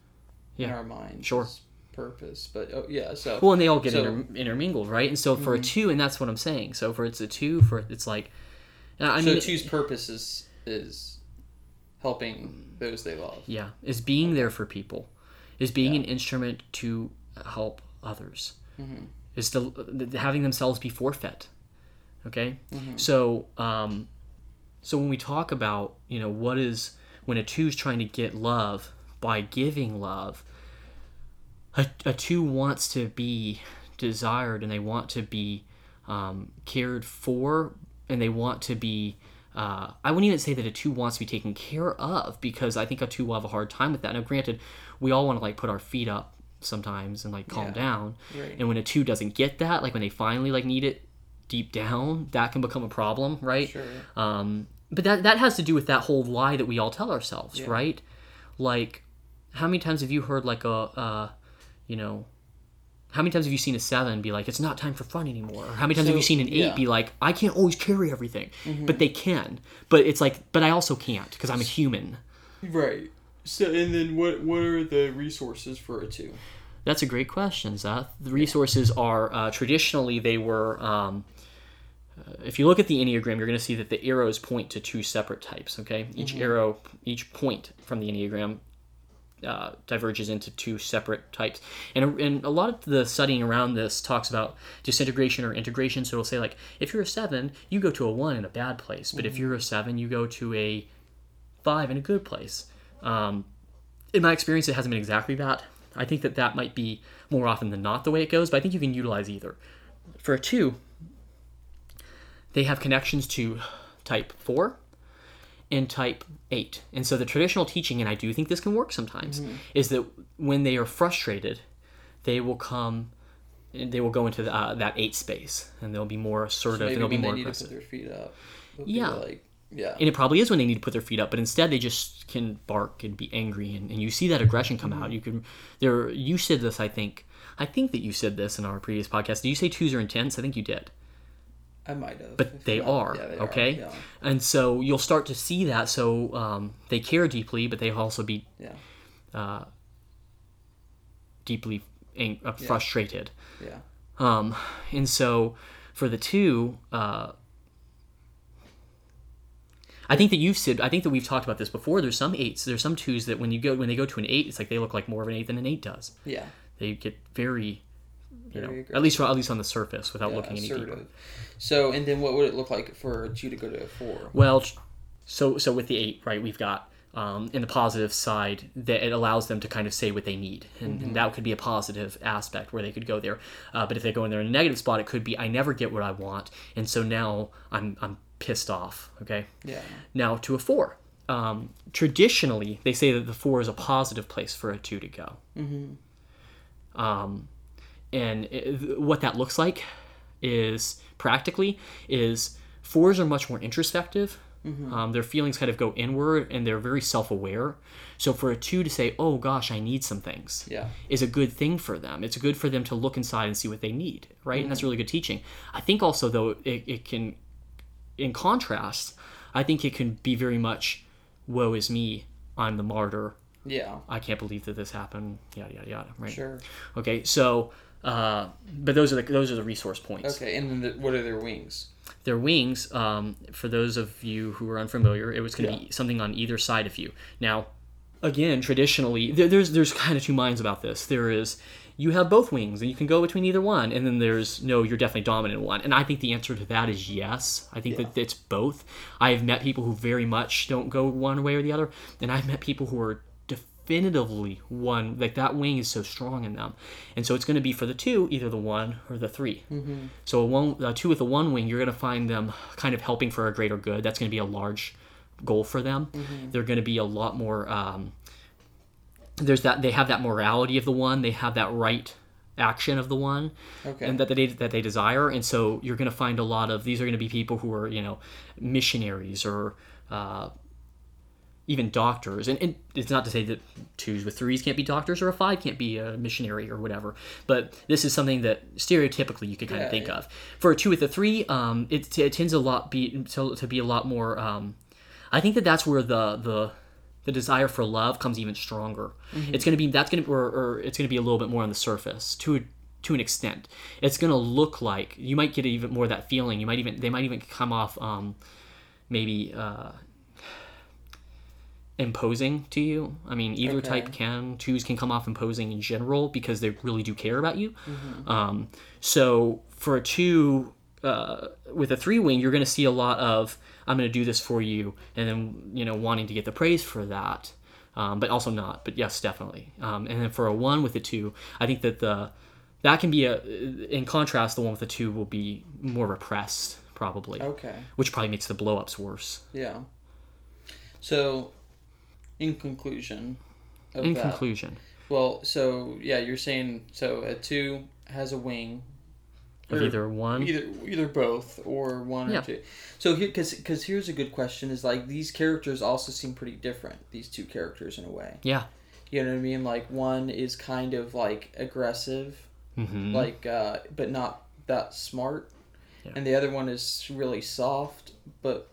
in our minds. Sure. Purpose, but oh yeah. So well and they all get So- inter- intermingled right and so Mm-hmm. for a two and that's what I'm saying so for it's a two for it's like I so mean choose purpose is is helping those they love. Yeah, is being there for people, is being an instrument to help others, is to having themselves be forfeit. Okay, so um, so when we talk about you know what is when a two is trying to get love by giving love, a, a two wants to be desired and they want to be um, cared for and they want to be uh, I wouldn't even say that a two wants to be taken care of because I think a two will have a hard time with that. Now, granted, we all want to like put our feet up sometimes and like calm Yeah. down, Right. and when a two doesn't get that, like when they finally like need it deep down, that can become a problem, right? Sure. Um, but that that has to do with that whole lie that we all tell ourselves, Yeah. right? Like, how many times have you heard like a, uh, you know, how many times have you seen a seven be like, it's not time for fun anymore? Or how many times have you seen an eight yeah. Mm-hmm. be like, I can't always carry everything, but they can. But it's like, but I also can't because I'm a human. Right. So and then what what are the resources for a two? That's a great question, Seth. The resources are uh, traditionally they were. Um, uh, if you look at the enneagram, you're going to see that the arrows point to two separate types. Okay, each arrow, each point from the enneagram uh, diverges into two separate types. And, and a lot of the studying around this talks about disintegration or integration. So it'll say, like, if you're a seven, you go to a one in a bad place. But if you're a seven, you go to a five in a good place. Um, in my experience, it hasn't been exactly that. I think that that might be more often than not the way it goes, but I think you can utilize either. For a two, they have connections to type four and type 8. And so the traditional teaching, and I do think this can work sometimes, is that when they are frustrated, they will come, they will go into the, uh, that 8 space and they'll be more assertive Maybe and they'll be they more need aggressive. to put their feet up. Yeah. Like yeah. And it probably is when they need to put their feet up, but instead they just can bark and be angry, and, and you see that aggression come out. You can, there. You said this, I think. I think that you said this in our previous podcast. Did you say twos are intense? I think you did. I might have. but they not- are yeah, they okay yeah. and so you'll start to see that so um, they care deeply but they also be Yeah. deeply ang- uh, frustrated Yeah. um, and so for the two uh, I think that you've said. I think that we've talked about this before. There's some eights. There's some twos that when you go when they go to an eight, it's like they look like more of an eight than an eight does. Yeah. They get very, you know, aggressive. at least at least on the surface without yeah, looking any deeper. So and then what would it look like for you to go to a four? Well, so so with the eight, right? We've got um, in the positive side that it allows them to kind of say what they need, and, and that could be a positive aspect where they could go there. Uh, but if they go in there in a negative spot, it could be I never get what I want, and so now I'm I'm pissed off. Okay. Yeah. Now to a four. Um, traditionally, they say that the four is a positive place for a two to go. Mm-hmm. Um, and it, what that looks like is practically is fours are much more introspective. Um, their feelings kind of go inward, and they're very self-aware. So for a two to say, "Oh gosh, I need some things," Yeah. is a good thing for them. It's good for them to look inside and see what they need, right? And that's really good teaching. I think also though it, it can, in contrast, I think it can be very much, "Woe is me, I'm the martyr. Yeah. I can't believe that this happened." Yada yada yada. Right. Sure. Okay. So, uh, but those are the those are the resource points. Okay. And then the, what are their wings? Their wings, um, for those of you who are unfamiliar, it was going to Yeah. be something on either side of you. Now, again, traditionally, there, there's there's kind of two minds about this. There is you have both wings and you can go between either one, and then there's no, you're definitely dominant one. And I think the answer to that is yes. I think that it's both. I have met people who very much don't go one way or the other, and I've met people who are definitively one like that wing is so strong in them. And so it's going to be for the two either the one or the 3 mm-hmm. so a one a two with a one wing you're going to find them kind of helping for a greater good. That's going to be a large goal for them. They're going to be a lot more um, there's that they have that morality of the one. They have that right action of the one Okay. and that they that they desire. And so you're going to find a lot of these are going to be people who are you know missionaries or uh, even doctors and, and it's not to say that twos with threes can't be doctors or a five can't be a missionary or whatever but this is something that stereotypically you could kind Yeah, of think yeah. of for a two with a three um, it, it tends a lot be to, to be a lot more um, i think that that's where the the the desire for love comes even stronger. It's gonna be that's gonna or, or it's gonna be a little bit more on the surface to a, to an extent. It's gonna look like you might get even more of that feeling. You might even they might even come off um, maybe uh, imposing to you. I mean, either Okay. type can twos can come off imposing in general because they really do care about you. Um, so for a two uh, with a three wing, you're going to see a lot of I'm going to do this for you, and then you know wanting to get the praise for that, um, but also not. But yes, definitely. Um, and then for a one with a two, I think that the that can be a in contrast the one with the two will be more repressed probably, Okay. which probably makes the blow ups worse. Yeah. So, in conclusion, of In that, conclusion, well, so yeah, you're saying so a two has a wing, of either one, either either both or one Yeah. or two. So here, because because here's a good question: is like these characters also seem pretty different. These two characters in a way. yeah, You know what I mean? Like one is kind of like aggressive, hmm like uh, but not that smart, Yeah. and the other one is really soft but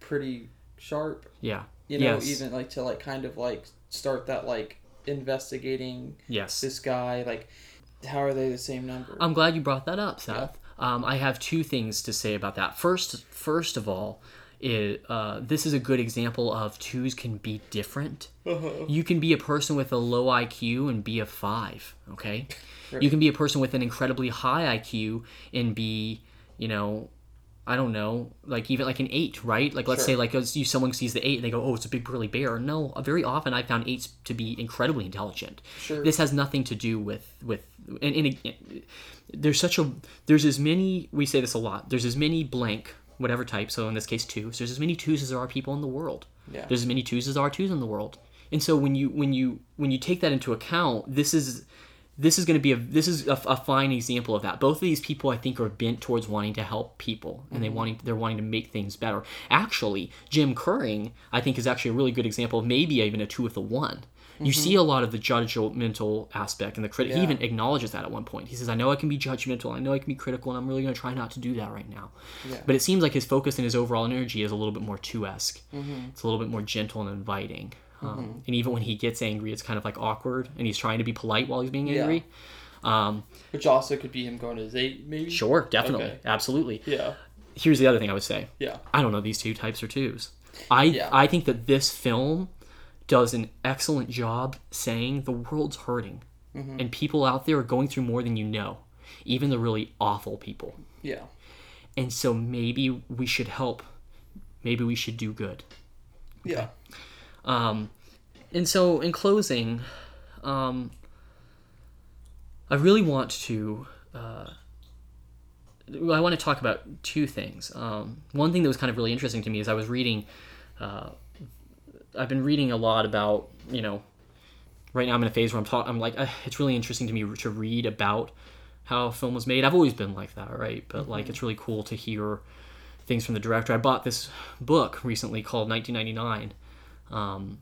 pretty sharp. yeah, You know, Yes. even like to like kind of like start that like investigating yes. this guy. Like, how are they the same number? I'm glad you brought that up, Seth. Um, I have two things to say about that. First, first of all, it, uh, this is a good example of twos can be different. Uh-huh. [laughs] You can be a person with a low IQ and be a five. Okay, [laughs] you can be a person with an incredibly high IQ and be, you know, I don't know, like even like an eight, right? Like let's Sure. say like you someone sees the eight and they go, oh, it's a big burly bear. No, uh, very often I found eights to be incredibly intelligent. Sure. This has nothing to do with with and, and again, there's such a there's as many we say this a lot. There's as many blank whatever type. So in this case, twos. There's as many twos as there are people in the world. Yeah. There's as many twos as there are twos in the world. And so when you when you when you take that into account, this is this is going to be a this is a, a fine example of that. Both of these people, I think, are bent towards wanting to help people, and they wanting they're wanting to make things better. Actually, Jim Kurring, I think, is actually a really good example of maybe even a two with a one. You see a lot of the judgmental aspect and the critic. He Yeah. even acknowledges that at one point. He says, "I know I can be judgmental. I know I can be critical, and I'm really going to try not to do that right now." Yeah. But it seems like his focus and his overall energy is a little bit more two esque. Mm-hmm. It's a little bit more gentle and inviting. Um, And even when he gets angry, it's kind of like awkward, and he's trying to be polite while he's being Yeah. angry. Um, Which also could be him going to his eight, maybe. sure, definitely, Okay. absolutely. Yeah. Here's the other thing I would say. Yeah. I don't know these two types are twos. I Yeah. I think that this film does an excellent job saying the world's hurting, Mm-hmm. and people out there are going through more than you know, even the really awful people. Yeah. And so maybe we should help. Maybe we should do good. Yeah. Um, and so, in closing, um, I really want to. Uh, I want to talk about two things. Um, one thing that was kind of really interesting to me is I was reading. Uh, I've been reading a lot about you know. Right now, I'm in a phase where I'm talking. I'm like, uh, it's really interesting to me to read about how a film was made. I've always been like that, right? But like, it's really cool to hear things from the director. I bought this book recently called 1999 um,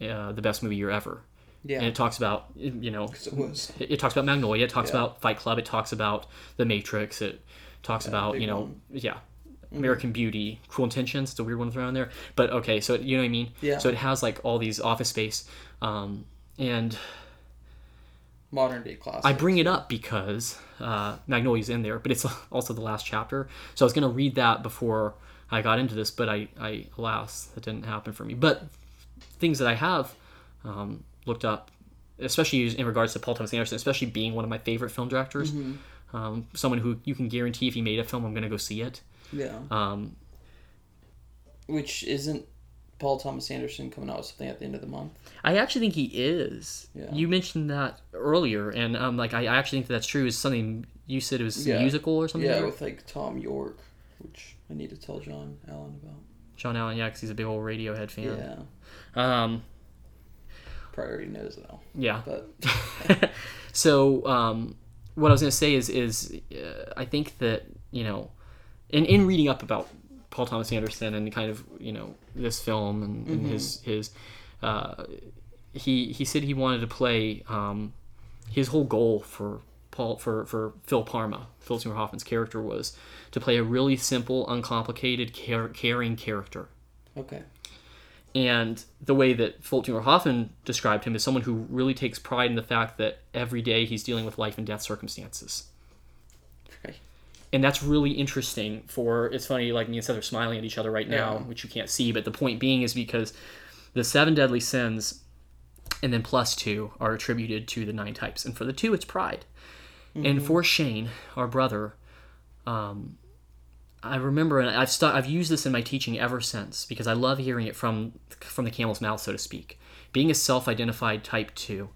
uh, the best movie year ever. Yeah. And it talks about, you know it was. it, talks about Magnolia, it talks Yeah. about Fight Club, it talks about The Matrix, it talks about, you know, one. Mm-hmm. yeah, American Beauty, Cruel Intentions, it's a weird one to throw in there. But okay, so it, you know what I mean? Yeah. So it has like all these office space. Um, and Modern day classic. I bring it up because uh, Magnolia's in there, but it's [laughs] also the last chapter. So I was going to read that before I got into this, but I, I alas, that didn't happen for me. But things that I have um, looked up, especially in regards to Paul Thomas Anderson, especially being one of my favorite film directors, um, someone who you can guarantee if he made a film, I'm going to go see it. Yeah. Um, Which isn't Paul Thomas Anderson coming out with something at the end of the month? I actually think he is. Yeah. You mentioned that earlier, and um, like I I actually think that that's true. Is something you said it was Yeah. musical or something? Yeah, with like Thom Yorke, which I need to tell John Allen about. John Allen, yeah, 'cause he's a big old Radiohead fan. Yeah. Um, Probably already knows though. yeah. But [laughs] so um, what I was going to say is is uh, I think that you know, in in reading up about Paul Thomas Anderson and kind of you know this film and, and his his uh, he he said he wanted to play um, his whole goal for Paul for for Phil Parma Phil Seymour Hoffman's character was to play a really simple uncomplicated care, caring character okay. and the way that Fulton Hoffman described him is someone who really takes pride in the fact that every day he's dealing with life and death circumstances. Right. And that's really interesting for it's funny like me and Seth are smiling at each other right now, Yeah. which you can't see, but the point being is because the seven deadly sins, and then plus two are attributed to the nine types. And for the two, it's pride. And for Shane, our brother, um, I remember, and I've stu- I've used this in my teaching ever since because I love hearing it from from the camel's mouth, so to speak. Being a self-identified type two,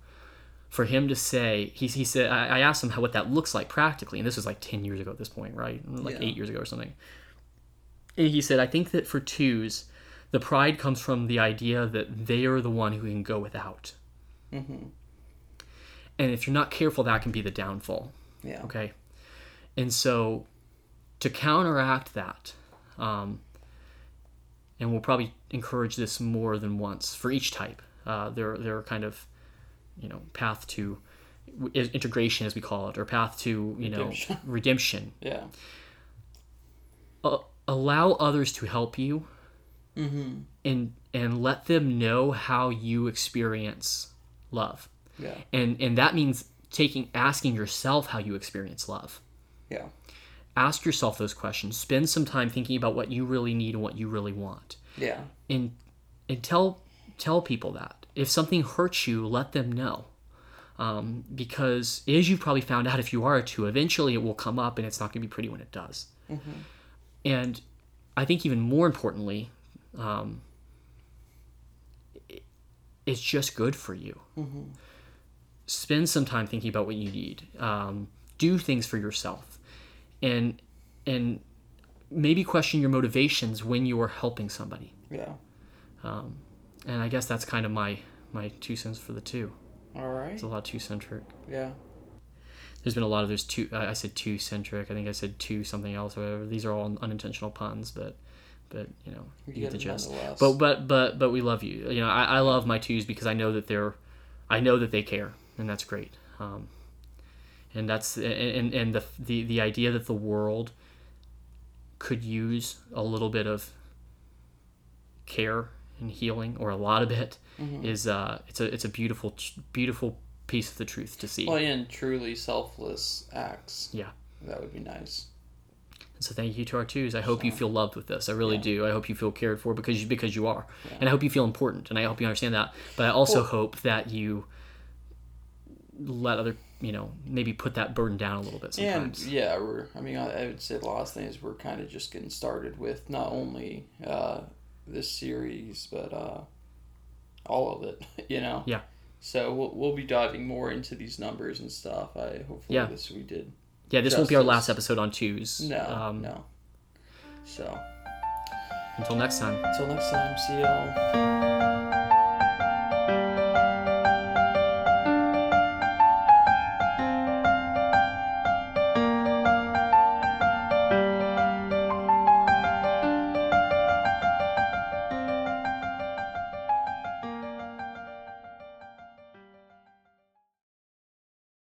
for him to say, he, he said, I, I asked him how what that looks like practically, and this was like ten years ago at this point, right? Like Yeah. eight years ago or something. And he said, I think that for twos, the pride comes from the idea that they are the one who can go without. Mm-hmm. And if you're not careful, that can be the downfall. Yeah. Okay. And so to counteract that, um, and we'll probably encourage this more than once for each type, uh, there, there are kind of, you know, path to integration, as we call it, or path to, you know, Redemption. [laughs] redemption. Yeah. Uh, allow others to help you Mm-hmm. and, and let them know how you experience love. Yeah. And, and that means taking, asking yourself how you experience love. Yeah. ask yourself those questions spend some time thinking about what you really need and what you really want Yeah. and and tell tell people that if something hurts you let them know um, because as you've probably found out if you are a two eventually it will come up and it's not going to be pretty when it does and i think even more importantly um, it's just good for you spend some time thinking about what you need. Um, do things for yourself. And and maybe question your motivations when you are helping somebody. Yeah. um, and i guess that's kind of my my two cents for the two. All right. it's a lot two centric. Yeah. there's been a lot of those two i I said two centric. I think i said two something else or whatever. These are all unintentional puns but but you know you, You get the gist. but but but but we love you. You know I, I love my twos because i know that they're i know that they care and that's great um, and that's and and, and the, the the idea that the world could use a little bit of care and healing or a lot of it is uh it's a it's a beautiful beautiful piece of the truth to see Well, and truly selfless acts. yeah That would be nice. so thank you to our twos. I hope you feel loved with this. I really Yeah. do. I hope you feel cared for because you because you are, Yeah. and I hope you feel important, and I hope you understand that. But I also Well- hope that you let other you know maybe put that burden down a little bit sometimes. And yeah, we're. I mean, I, I would say the last thing is we're kind of just getting started with not only uh, this series but uh, all of it. [laughs] You know. Yeah. So we'll, we'll be diving more into these numbers and stuff. I hopefully Yeah. this we did. yeah, this won't be our last episode on twos. No. Um, no. So Until next time. until next time. See y'all.